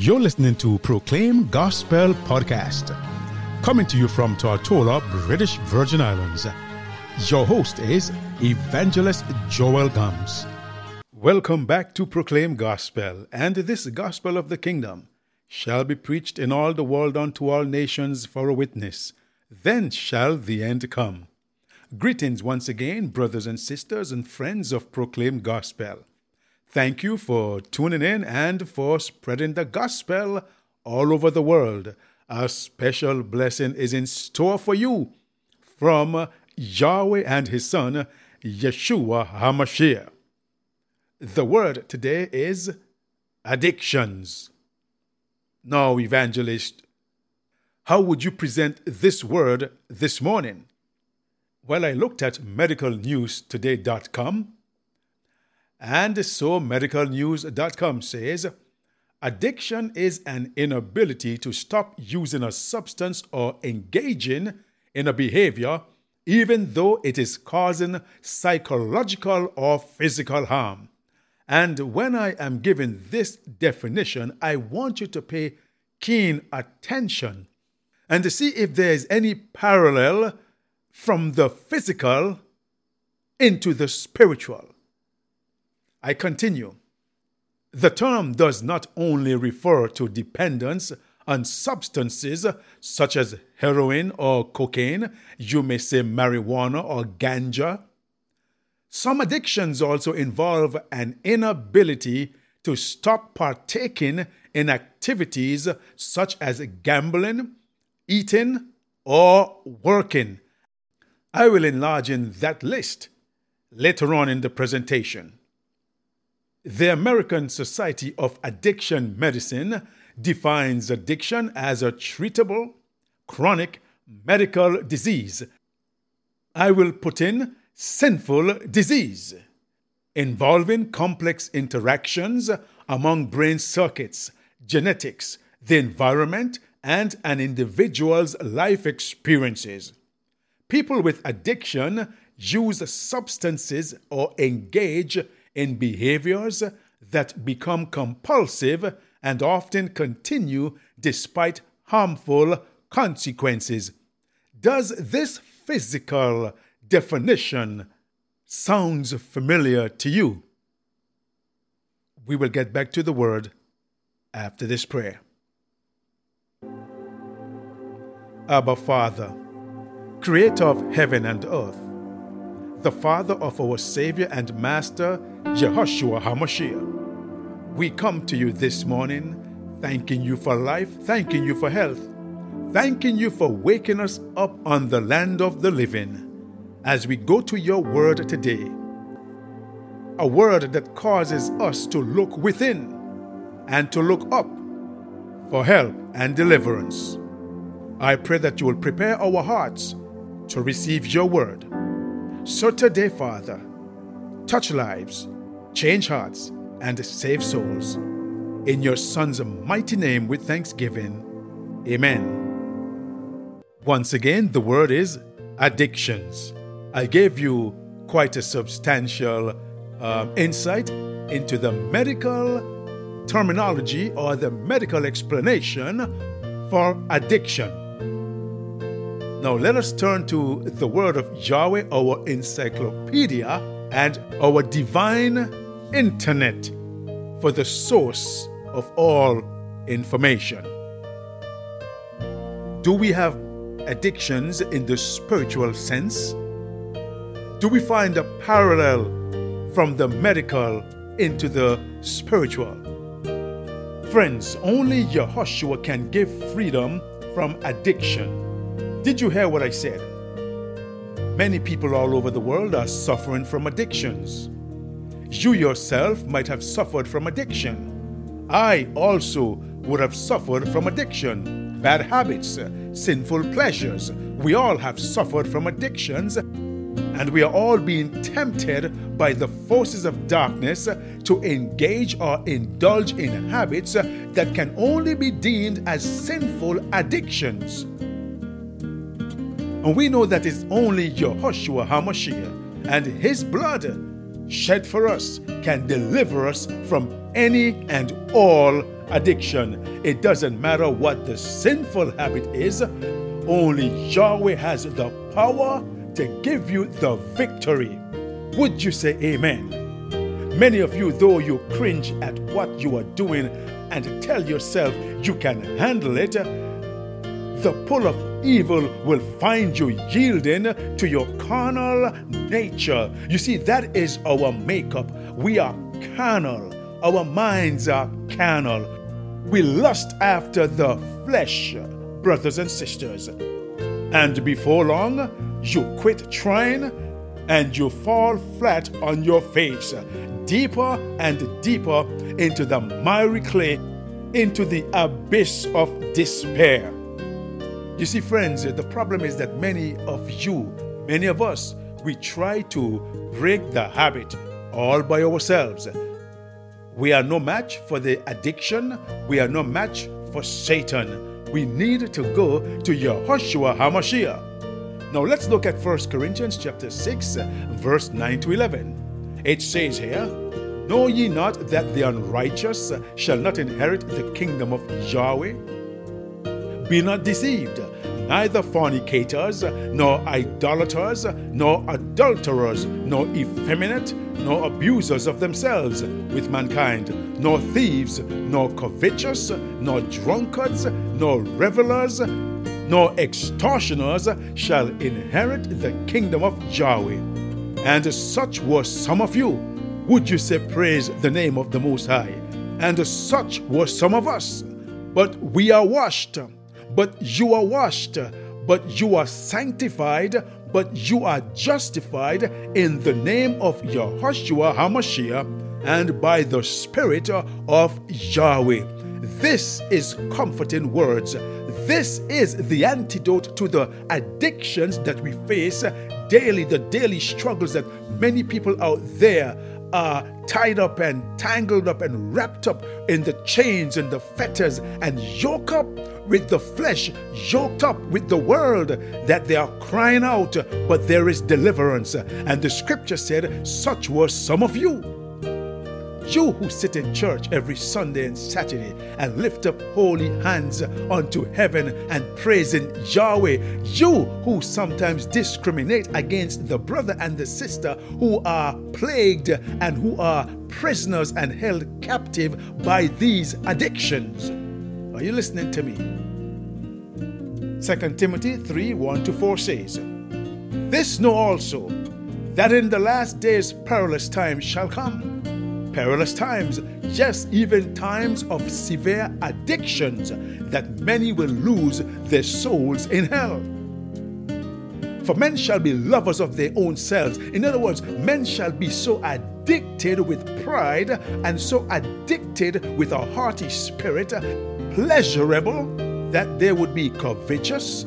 You're listening to Proclaim Gospel Podcast, coming to you from Tortola, British Virgin Islands. Your host is Evangelist Joel Gums. Welcome back to Proclaim Gospel, and this gospel of the kingdom shall be preached in all the world unto all nations for a witness. Then shall the end come. Greetings once again, brothers and sisters and friends of Proclaim Gospel. Thank you for tuning in and for spreading the gospel all over the world. A special blessing is in store for you from Yahweh and His Son, Yeshua HaMashiach. The word today is addictions. Now, evangelist, how would you present this word this morning? Well, I looked at medicalnewstoday.com and so medicalnews.com says addiction is an inability to stop using a substance or engaging in a behavior, even though it is causing psychological or physical harm. And when I am giving this definition, I want you to pay keen attention and to see if there is any parallel from the physical into the spiritual. I continue. The term does not only refer to dependence on substances such as heroin or cocaine, you may say marijuana or ganja. Some addictions also involve an inability to stop partaking in activities such as gambling, eating, or working. I will enlarge in that list later on in the presentation. The American Society of Addiction Medicine defines addiction as a treatable, chronic medical disease. I will put in sinful disease, involving complex interactions among brain circuits, genetics, the environment, and an individual's life experiences. People with addiction use substances or engage in behaviors that become compulsive and often continue despite harmful consequences. Does this physical definition sounds familiar to you? We will get back to the word after this prayer. Abba Father, creator of heaven and earth, the Father of our Savior and Master, Jehoshua HaMashiach. We come to you this morning thanking you for life, thanking you for health, thanking you for waking us up on the land of the living as we go to your word today. A word that causes us to look within and to look up for help and deliverance. I pray that you will prepare our hearts to receive your word. So today, Father, touch lives, change hearts, and save souls. In your Son's mighty name with thanksgiving. Amen. Once again, the word is addictions. I gave you quite a substantial um, insight into the medical terminology or the medical explanation for addiction. Now let us turn to the word of Yahweh, our encyclopedia, and our divine internet for the source of all information. Do we have addictions in the spiritual sense? Do we find a parallel from the medical into the spiritual? Friends, only Yehoshua can give freedom from addiction. Did you hear what I said? Many people all over the world are suffering from addictions. You yourself might have suffered from addiction. I also would have suffered from addiction, bad habits, sinful pleasures. We all have suffered from addictions, and we are all being tempted by the forces of darkness to engage or indulge in habits that can only be deemed as sinful addictions. And we know that it's only Yehoshua HaMashiach and his blood shed for us can deliver us from any and all addiction. It doesn't matter what the sinful habit is, only Yahweh has the power to give you the victory. Would you say amen? Many of you, though you cringe at what you are doing and tell yourself you can handle it, the pull of evil will find you yielding to your carnal nature. You see, that is our makeup. We are carnal, our minds are carnal. We lust after the flesh, brothers and sisters. And before long, you quit trying and you fall flat on your face, deeper and deeper into the miry clay, into the abyss of despair. You see, friends, the problem is that many of you, many of us, we try to break the habit all by ourselves. We are no match for the addiction, we are no match for Satan. We need to go to Yahushua HaMashiach. Now let's look at 1 Corinthians chapter 6, verse 9 to 11. It says here, Know ye not that the unrighteous shall not inherit the kingdom of Yahweh? Be not deceived neither fornicators, nor idolaters, nor adulterers, nor effeminate, nor abusers of themselves with mankind, nor thieves, nor covetous, nor drunkards, nor revelers, nor extortioners shall inherit the kingdom of Yahweh. And such were some of you. Would you say, Praise the name of the Most High? And such were some of us. But we are washed but you are washed, but you are sanctified, but you are justified in the name of Yahushua HaMashiach and by the Spirit of Yahweh. This is comforting words. This is the antidote to the addictions that we face daily, the daily struggles that many people out there are tied up and tangled up and wrapped up in the chains and the fetters and yoked up with the flesh, yoked up with the world, that they are crying out, but there is deliverance. And the scripture said, Such were some of you. You who sit in church every Sunday and Saturday and lift up holy hands unto heaven and praising Yahweh. You who sometimes discriminate against the brother and the sister who are plagued and who are prisoners and held captive by these addictions. Are you listening to me? 2 Timothy 3 1 to 4 says, This know also, that in the last days perilous times shall come perilous times, yes, even times of severe addictions, that many will lose their souls in hell. For men shall be lovers of their own selves. In other words, men shall be so addicted with pride and so addicted with a haughty spirit, pleasurable, that they would be covetous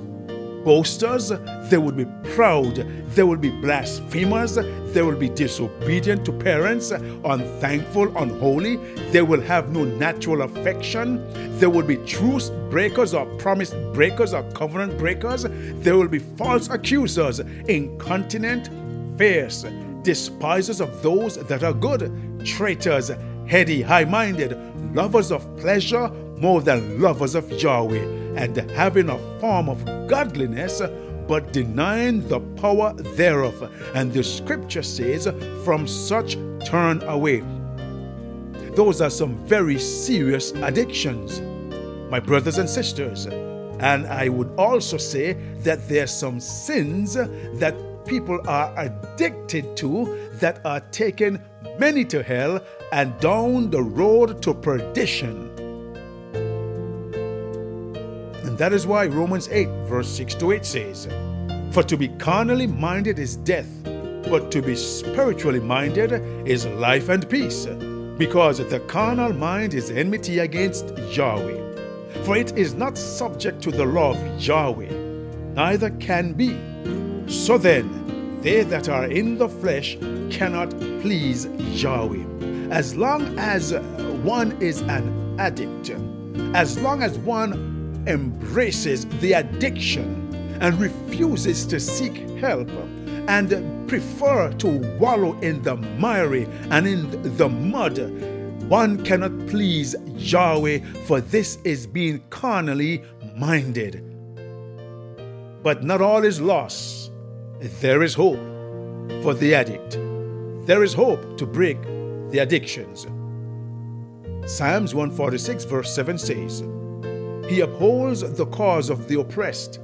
boasters, they would be proud, they would be blasphemers, they will be disobedient to parents, unthankful, unholy, they will have no natural affection, they will be truce breakers or promise breakers or covenant breakers, they will be false accusers, incontinent, fierce, despisers of those that are good, traitors, heady, high minded, lovers of pleasure more than lovers of Yahweh and having a form of godliness, but denying the power thereof. And the scripture says, From such turn away. Those are some very serious addictions, my brothers and sisters. And I would also say that there are some sins that people are addicted to that are taking many to hell and down the road to perdition. And that is why Romans 8, verse 6 to 8 says, For to be carnally minded is death, but to be spiritually minded is life and peace. Because the carnal mind is enmity against Yahweh. For it is not subject to the law of Yahweh, neither can be. So then, they that are in the flesh cannot please Yahweh. As long as one is an addict, as long as one embraces the addiction and refuses to seek help and prefer to wallow in the miry and in the mud One cannot please Yahweh, for this is being carnally minded. But not all is lost. There is hope for the addict. There is hope to break the addictions. Psalms 146, verse 7 says, He upholds the cause of the oppressed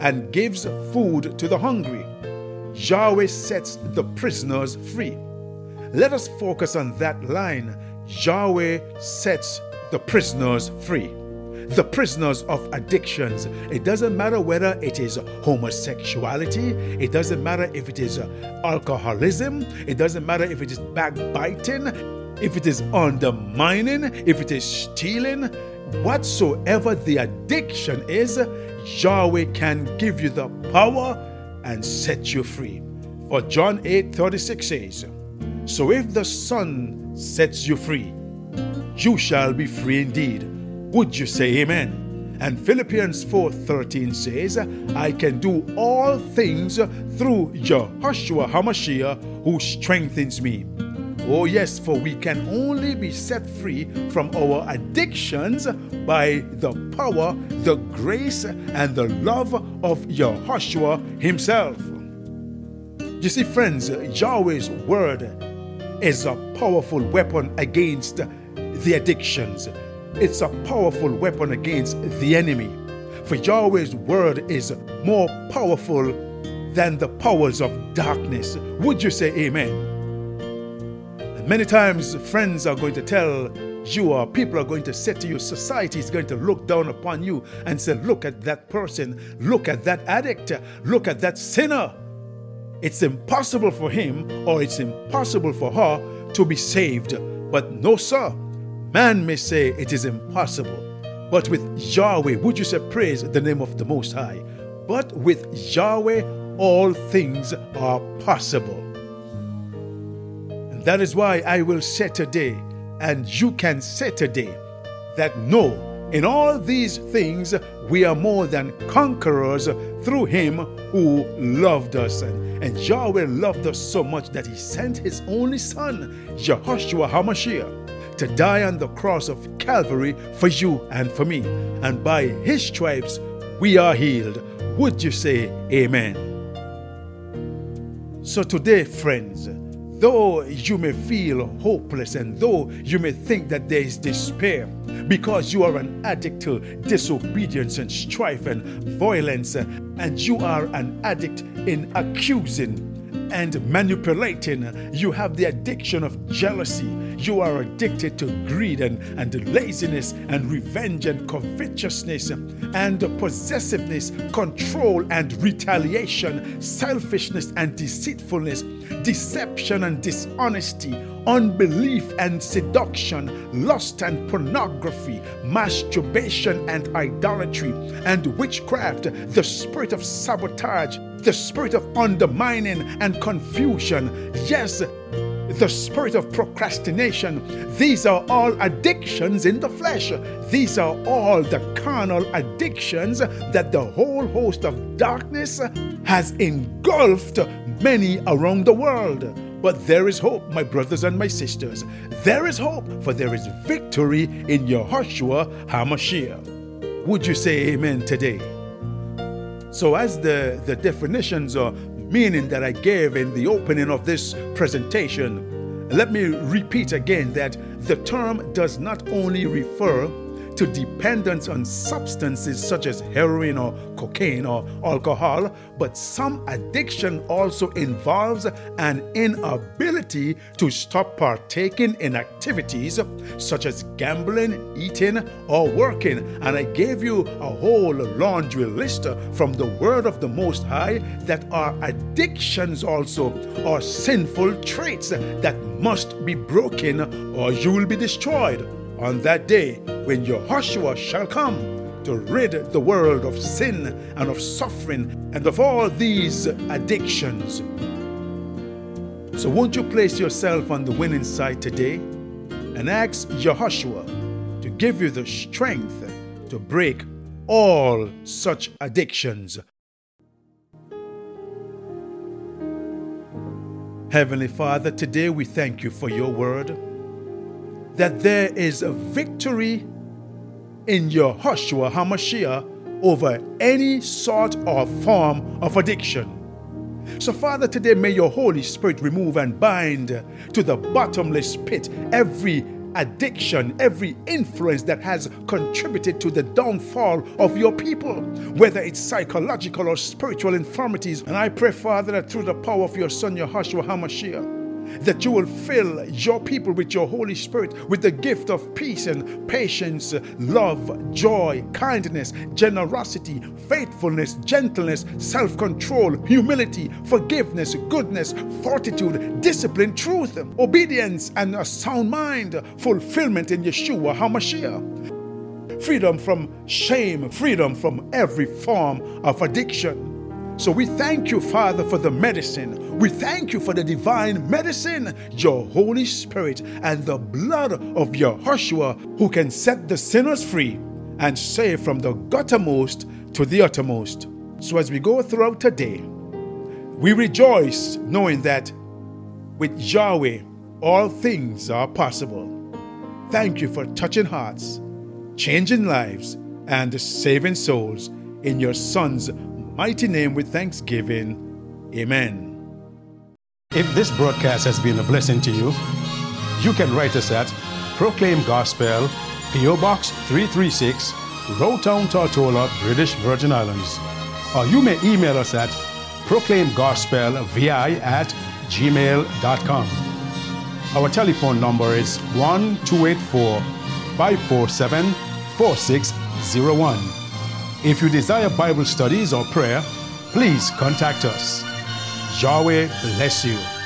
and gives food to the hungry. Yahweh sets the prisoners free. Let us focus on that line. Yahweh sets the prisoners free. The prisoners of addictions. It doesn't matter whether it is homosexuality, it doesn't matter if it is alcoholism, it doesn't matter if it is backbiting, if it is undermining, if it is stealing, whatsoever the addiction is, Yahweh can give you the power and set you free. For John 8 36 says, So if the Son sets you free, you shall be free indeed. Would you say amen? And Philippians 4:13 says, I can do all things through Jehoshua HaMashiach who strengthens me. Oh, yes, for we can only be set free from our addictions by the power, the grace, and the love of Yahushua Himself. You see, friends, Yahweh's word is a powerful weapon against the addictions. It's a powerful weapon against the enemy. For Yahweh's word is more powerful than the powers of darkness. Would you say amen? Many times, friends are going to tell you, or people are going to say to you, society is going to look down upon you and say, Look at that person, look at that addict, look at that sinner. It's impossible for him or it's impossible for her to be saved. But no, sir. Man may say it is impossible. But with Yahweh, would you say, Praise the name of the Most High? But with Yahweh, all things are possible. That is why I will set a day, and you can set a day, that no, in all these things we are more than conquerors through him who loved us. And, and Yahweh loved us so much that he sent his only son, Jehoshua HaMashiach, to die on the cross of Calvary for you and for me. And by his stripes we are healed. Would you say amen? So today, friends, Though you may feel hopeless and though you may think that there is despair because you are an addict to disobedience and strife and violence, and you are an addict in accusing and manipulating. You have the addiction of jealousy. You are addicted to greed and, and laziness and revenge and covetousness and possessiveness, control and retaliation, selfishness and deceitfulness, deception and dishonesty, unbelief and seduction, lust and pornography, masturbation and idolatry, and witchcraft, the spirit of sabotage the spirit of undermining and confusion. Yes, the spirit of procrastination. These are all addictions in the flesh. These are all the carnal addictions that the whole host of darkness has engulfed many around the world. But there is hope, my brothers and my sisters. There is hope, for there is victory in Yahushua HaMashiach. Would you say amen today? So, as the, the definitions or meaning that I gave in the opening of this presentation, let me repeat again that the term does not only refer to dependence on substances such as heroin or cocaine or alcohol, but some addiction also involves an inability to stop partaking in activities such as gambling, eating, or working. And I gave you a whole laundry list from the Word of the Most High that are addictions also, or sinful traits that must be broken or you will be destroyed on that day when Yahushua shall come to rid the world of sin and of suffering and of all these addictions. So, won't you place yourself on the winning side today and ask Yahushua to give you the strength to break all such addictions? Heavenly Father, today we thank you for your word that there is a victory in Yahushua HaMashiach over any sort or form of addiction. So, Father, today may your Holy Spirit remove and bind to the bottomless pit every addiction, every influence that has contributed to the downfall of your people, whether it's psychological or spiritual infirmities. And I pray, Father, that through the power of your Son, Yahushua HaMashiach, that you will fill your people with your Holy Spirit, with the gift of peace and patience, love, joy, kindness, generosity, faithfulness, gentleness, self control, humility, forgiveness, goodness, fortitude, discipline, truth, obedience, and a sound mind, fulfillment in Yeshua HaMashiach. Freedom from shame, freedom from every form of addiction so we thank you, Father, for the medicine. We thank you for the divine medicine, your Holy Spirit, and the blood of Yahushua, who can set the sinners free and save from the guttermost to the uttermost. So as we go throughout today, we rejoice knowing that with Yahweh all things are possible. Thank you for touching hearts, changing lives, and saving souls in your Son's mighty name with thanksgiving. Amen. If this broadcast has been a blessing to you, you can write us at Proclaim Gospel, P.O. Box 336, Road Town, Tortola, British Virgin Islands. Or you may email us at proclaimgospelvi at gmail.com. Our telephone number is 1 284 547 4601. If you desire Bible studies or prayer, please contact us. Yahweh bless you.